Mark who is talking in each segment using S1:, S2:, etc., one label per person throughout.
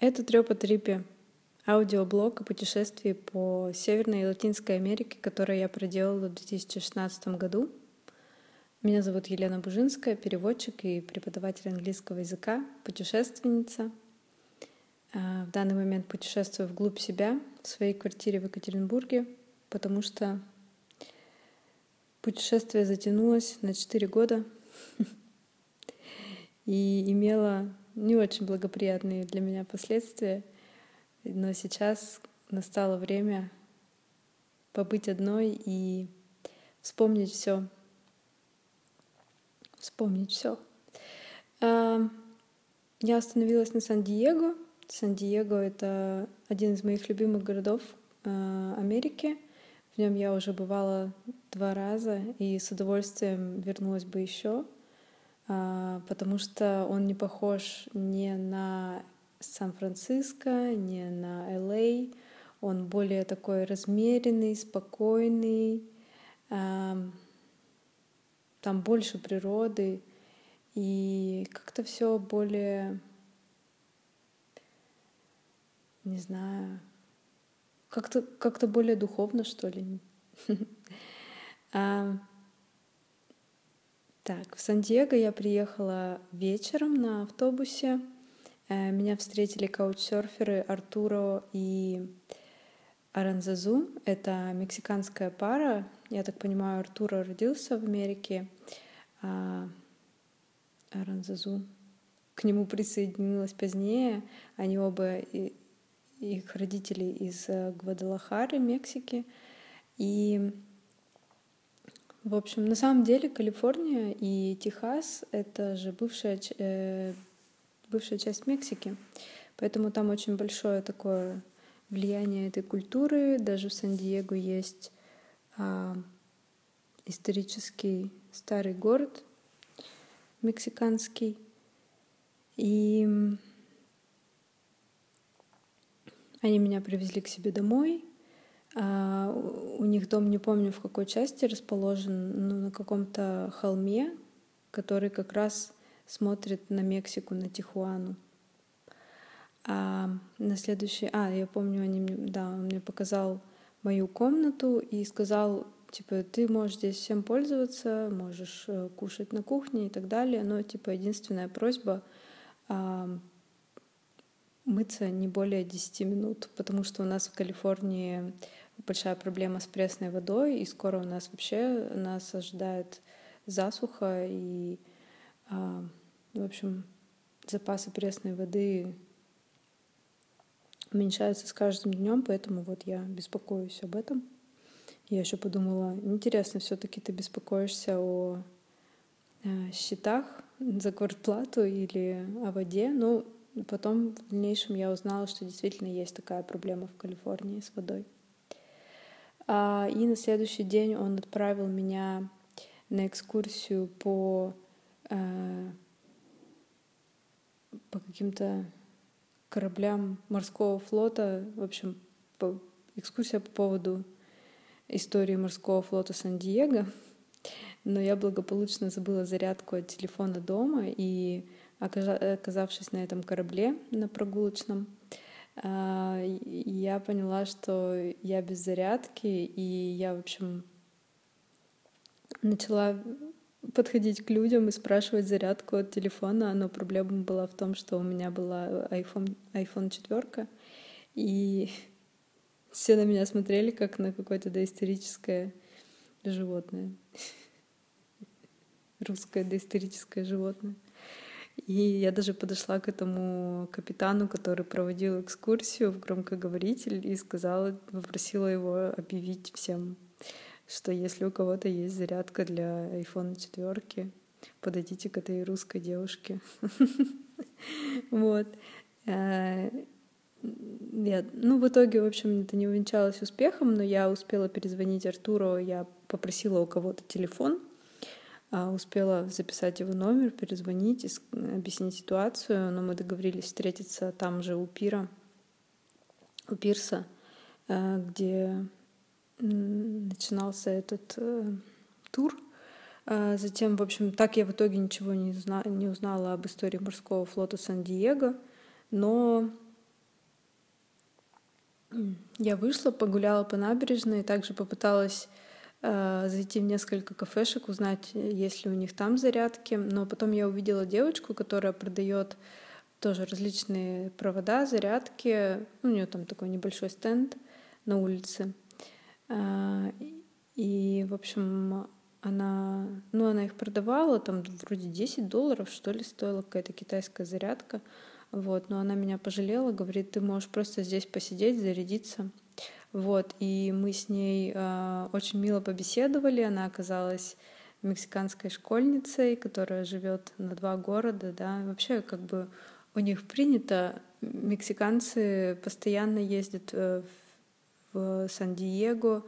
S1: Это Трёпа Трипи, аудиоблог о путешествии по Северной и Латинской Америке, которое я проделала в 2016 году. Меня зовут Елена Бужинская, переводчик и преподаватель английского языка, путешественница. А, в данный момент путешествую вглубь себя, в своей квартире в Екатеринбурге, потому что путешествие затянулось на 4 года и имело не очень благоприятные для меня последствия. Но сейчас настало время побыть одной и вспомнить все. Вспомнить все. А, я остановилась на Сан-Диего. Сан-Диего — это один из моих любимых городов а, Америки. В нем я уже бывала два раза и с удовольствием вернулась бы еще. А, потому что он не похож ни на Сан-Франциско, ни на Л.А. Он более такой размеренный, спокойный. Там больше природы и как-то все более, не знаю, как-то как-то более духовно, что ли. Так, в Сан-Диего я приехала вечером на автобусе. Э, меня встретили каучсерферы Артуро и Аранзазу. Это мексиканская пара. Я так понимаю, Артуро родился в Америке, а Аранзазу к нему присоединилась позднее. Они оба, их родители из Гвадалахары, Мексики. И в общем, на самом деле Калифорния и Техас — это же бывшая, э, бывшая часть Мексики. Поэтому там очень большое такое влияние этой культуры. Даже в Сан-Диего есть э, исторический старый город мексиканский. И они меня привезли к себе домой. А, у них дом, не помню в какой части расположен, но на каком-то холме, который как раз смотрит на Мексику, на Тихуану. А на следующий... А, я помню, они мне... Да, он мне показал мою комнату и сказал, типа, ты можешь здесь всем пользоваться, можешь э, кушать на кухне и так далее, но, типа, единственная просьба а, мыться не более 10 минут, потому что у нас в Калифорнии большая проблема с пресной водой, и скоро у нас вообще нас ожидает засуха, и, а, в общем, запасы пресной воды уменьшаются с каждым днем, поэтому вот я беспокоюсь об этом. Я еще подумала, интересно, все-таки ты беспокоишься о э, счетах за квартплату или о воде. Ну, потом в дальнейшем я узнала, что действительно есть такая проблема в Калифорнии с водой. А, и на следующий день он отправил меня на экскурсию по, э, по каким-то кораблям морского флота. В общем, по, экскурсия по поводу истории морского флота Сан-Диего. Но я благополучно забыла зарядку от телефона дома, и оказавшись на этом корабле, на прогулочном, я поняла, что я без зарядки, и я, в общем, начала подходить к людям и спрашивать зарядку от телефона, но проблема была в том, что у меня была iPhone, iPhone 4, и все на меня смотрели как на какое-то доисторическое животное. Русское доисторическое животное. И я даже подошла к этому капитану, который проводил экскурсию в громкоговоритель и сказала, попросила его объявить всем, что если у кого-то есть зарядка для iPhone 4, подойдите к этой русской девушке. Вот. Э, нет. Ну, в итоге, в общем, это не увенчалось успехом, но я успела перезвонить Артуру, я попросила у кого-то телефон, успела записать его номер, перезвонить, объяснить ситуацию, но мы договорились встретиться там же у пира, у пирса, э, где начинался этот э, тур. А затем, в общем, так я в итоге ничего не, зна- не узнала об истории морского флота Сан-Диего, но я вышла, погуляла по набережной, также попыталась зайти в несколько кафешек, узнать, есть ли у них там зарядки. Но потом я увидела девочку, которая продает тоже различные провода, зарядки. У нее там такой небольшой стенд на улице. Э, и, в общем, она, ну, она их продавала, там вроде 10 долларов, что ли, стоила какая-то китайская зарядка. Вот, но она меня пожалела, говорит, ты можешь просто здесь посидеть, зарядиться. Вот, и мы с ней э, очень мило побеседовали. Она оказалась мексиканской школьницей, которая живет на два города, да. Вообще, как бы у них принято, мексиканцы постоянно ездят э, в Сан-Диего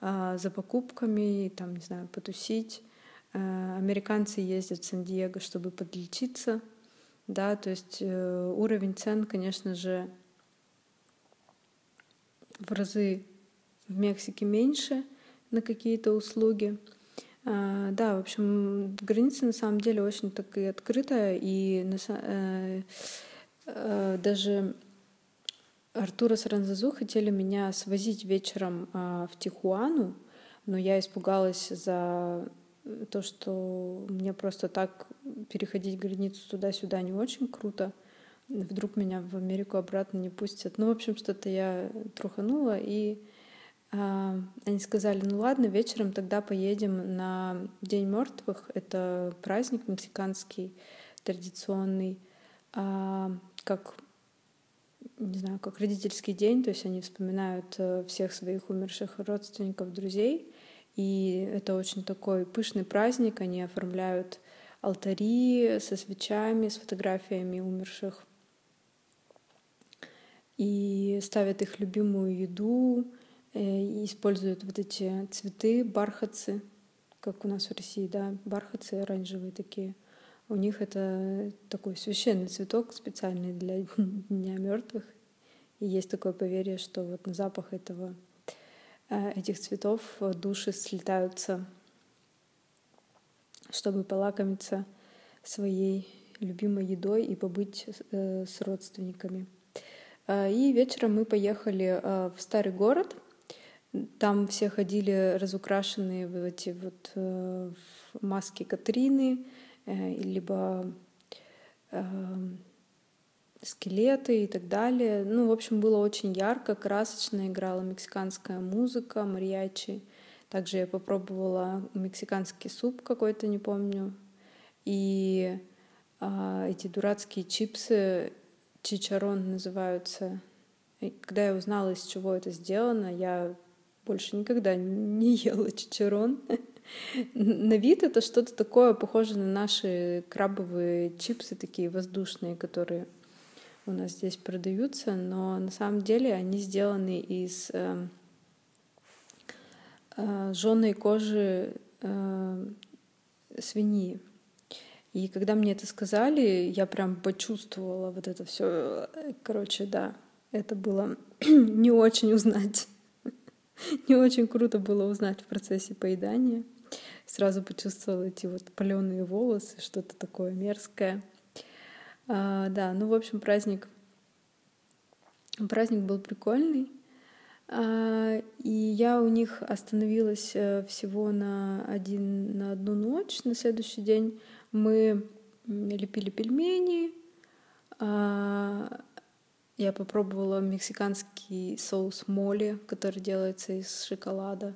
S1: э, за покупками, там, не знаю, потусить. Э, американцы ездят в Сан-Диего, чтобы подлечиться да, то есть э, уровень цен, конечно же, в разы в Мексике меньше на какие-то услуги. А, да, в общем, граница на самом деле очень так и открытая, и э, э, даже Артура с хотели меня свозить вечером э, в Тихуану, но я испугалась за то, что мне просто так переходить границу туда-сюда не очень круто. Вдруг меня в Америку обратно не пустят. Ну, в общем, что-то я труханула, и э, они сказали, ну ладно, вечером тогда поедем на День мертвых. Это праздник мексиканский, традиционный, э, как не знаю, как родительский день, то есть они вспоминают э, всех своих умерших родственников, друзей. И это очень такой пышный праздник. Они оформляют алтари со свечами, с фотографиями умерших. И ставят их любимую еду, э, и используют вот эти цветы, бархатцы, как у нас в России, да, бархатцы оранжевые такие. У них это такой священный цветок специальный для Дня мертвых. И есть такое поверье, что вот на запах этого Э, этих цветов э, души слетаются, чтобы полакомиться своей любимой едой и побыть э, с родственниками. И вечером мы поехали в старый город. Там все ходили разукрашенные в эти вот маски Катрины, либо скелеты и так далее. Ну, в общем, было очень ярко, красочно, играла мексиканская музыка, мариачи. Также я попробовала мексиканский суп какой-то, не помню. И а, эти дурацкие чипсы, чичарон называются. И когда я узнала, из чего это сделано, я больше никогда не ела чичарон. На вид это что-то такое похоже на наши крабовые чипсы, такие воздушные, которые у нас здесь продаются, но на самом деле они сделаны из э, э, жженой кожи э, свиньи. И когда мне это сказали, я прям почувствовала вот это все. Короче, да, это было не очень узнать. не очень круто было узнать в процессе поедания. Сразу почувствовала эти вот паленые волосы, что-то такое мерзкое. А, да, ну, в общем, праздник, праздник был прикольный. А, и я у них остановилась э, всего на, один, на одну ночь. На следующий день мы лепили пельмени. А, я попробовала мексиканский соус моли, который делается из шоколада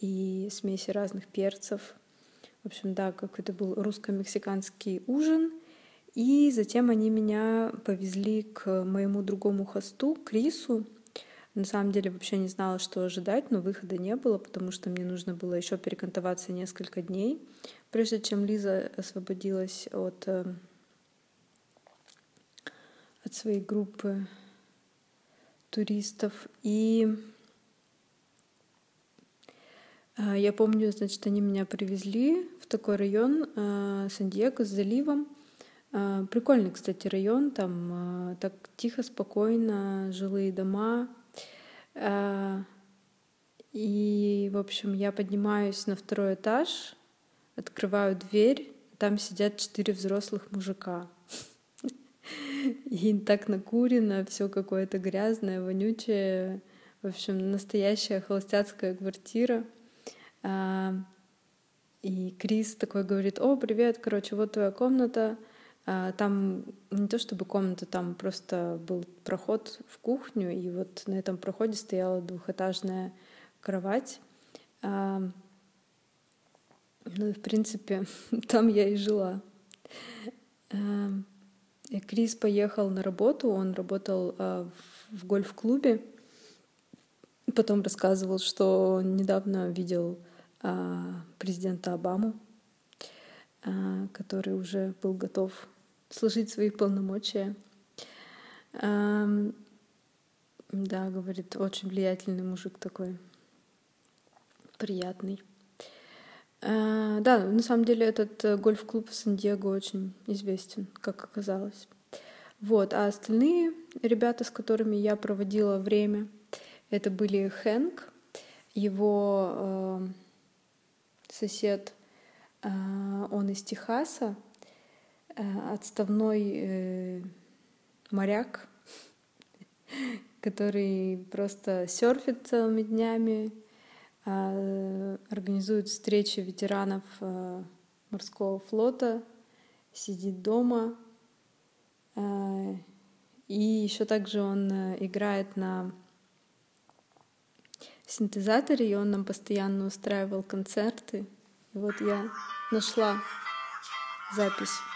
S1: и смеси разных перцев. В общем, да, какой-то был русско-мексиканский ужин — и затем они меня повезли к моему другому хосту, Крису. На самом деле вообще не знала, что ожидать, но выхода не было, потому что мне нужно было еще перекантоваться несколько дней, прежде чем Лиза освободилась от, э, от своей группы туристов. И э, я помню, значит, они меня привезли в такой район э, Сан-Диего с заливом, прикольный, кстати, район, там так тихо, спокойно, жилые дома. А, и, в общем, я поднимаюсь на второй этаж, открываю дверь, там сидят четыре взрослых мужика. И так накурено, все какое-то грязное, вонючее. В общем, настоящая холостяцкая квартира. А, и Крис такой говорит, о, привет, короче, вот твоя комната. А, там не то чтобы комната, там просто был проход в кухню, и вот на этом проходе стояла двухэтажная кровать. А, ну и, в принципе, там я и жила. И Крис поехал на работу, он работал в гольф-клубе, Потом рассказывал, что недавно видел а, президента Обаму, а, который уже был готов сложить свои полномочия. А, да, говорит, очень влиятельный мужик такой, приятный. А, да, на самом деле этот э, гольф-клуб в Сан-Диего очень известен, как оказалось. Вот, а остальные ребята, с которыми я проводила время — это были Хэнк, его э, сосед, э, он из Техаса, э, отставной э, моряк, который просто серфит целыми днями, э, организует встречи ветеранов э, морского флота, сидит дома. Э, и еще также он э, играет на синтезаторе, и он нам постоянно устраивал концерты. И вот я нашла запись.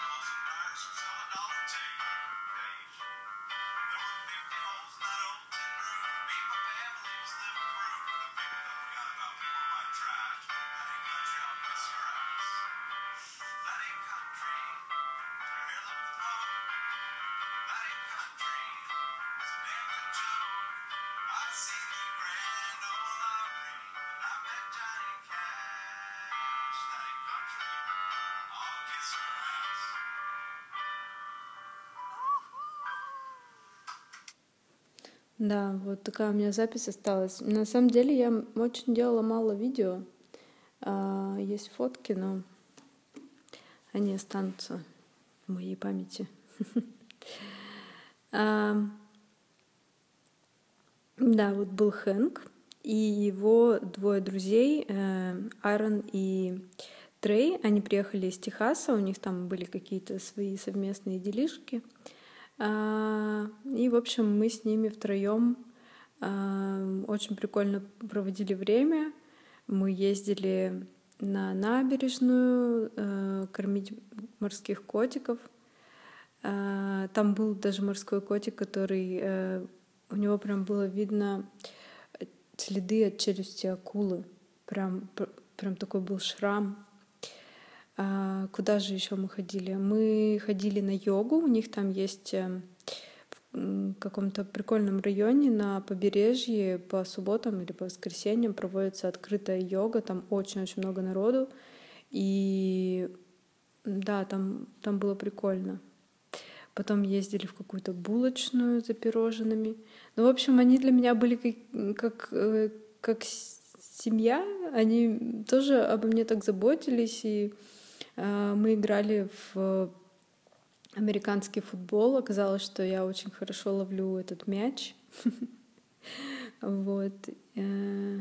S1: Да, вот такая у меня запись осталась. На самом деле я очень делала мало видео. А, есть фотки, но они останутся в моей памяти. да, вот был Хэнк и его двое друзей, э, Аарон и Трей. Они приехали из Техаса, у них там были какие-то свои совместные делишки. А, и, в общем, мы с ними втроем а, очень прикольно проводили время. Мы ездили на набережную э, кормить морских котиков. А, там был даже морской котик, который у него прям было видно следы от челюсти акулы. Прям, прям такой был шрам а, куда же еще мы ходили? Мы ходили на йогу, у них там есть э, в каком-то прикольном районе на побережье по субботам или по воскресеньям проводится открытая йога, там очень-очень много народу, и да, там, там было прикольно. Потом ездили в какую-то булочную за пирожными. Ну, в общем, они для меня были как, как, э, как семья, они тоже обо мне так заботились, и мы играли в американский футбол. Оказалось, что я очень хорошо ловлю этот мяч. Вот. Э,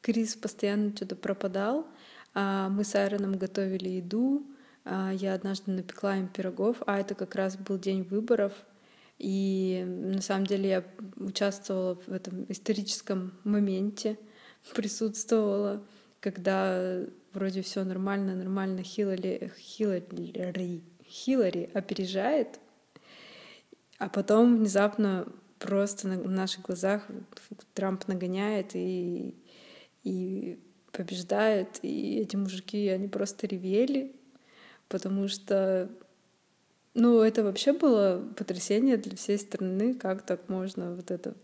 S1: Крис постоянно что-то пропадал. А мы с Айроном готовили еду. А я однажды напекла им пирогов, а это как раз был день выборов. И на самом деле я участвовала в этом историческом моменте, присутствовала, когда вроде все нормально, нормально, Хиллари, Хиллари, Хиллари опережает, а потом внезапно просто на наших глазах Трамп нагоняет и, и побеждает, и эти мужики, они просто ревели, потому что, ну, это вообще было потрясение для всей страны, как так можно вот это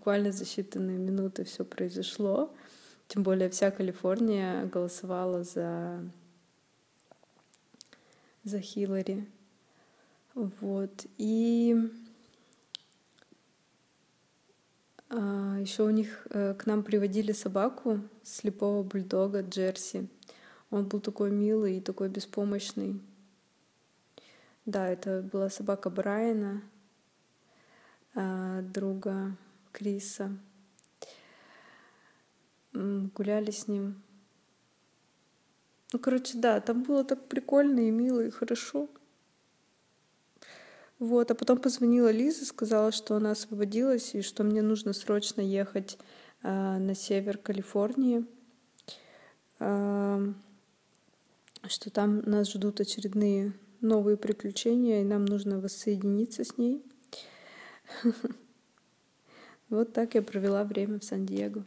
S1: буквально за считанные минуты все произошло. Тем более вся Калифорния голосовала за, за Хиллари. Вот. И а, еще у них э, к нам приводили собаку, слепого бульдога Джерси. Он был такой милый и такой беспомощный. Да, это была собака Брайана, а, друга Криса. Гуляли с ним. Ну, короче, да, там было так прикольно и мило, и хорошо. Вот, а потом позвонила Лиза, сказала, что она освободилась и что мне нужно срочно ехать э, на север Калифорнии, э, что там нас ждут очередные новые приключения, и нам нужно воссоединиться с ней. Вот так я провела время в Сан-Диего.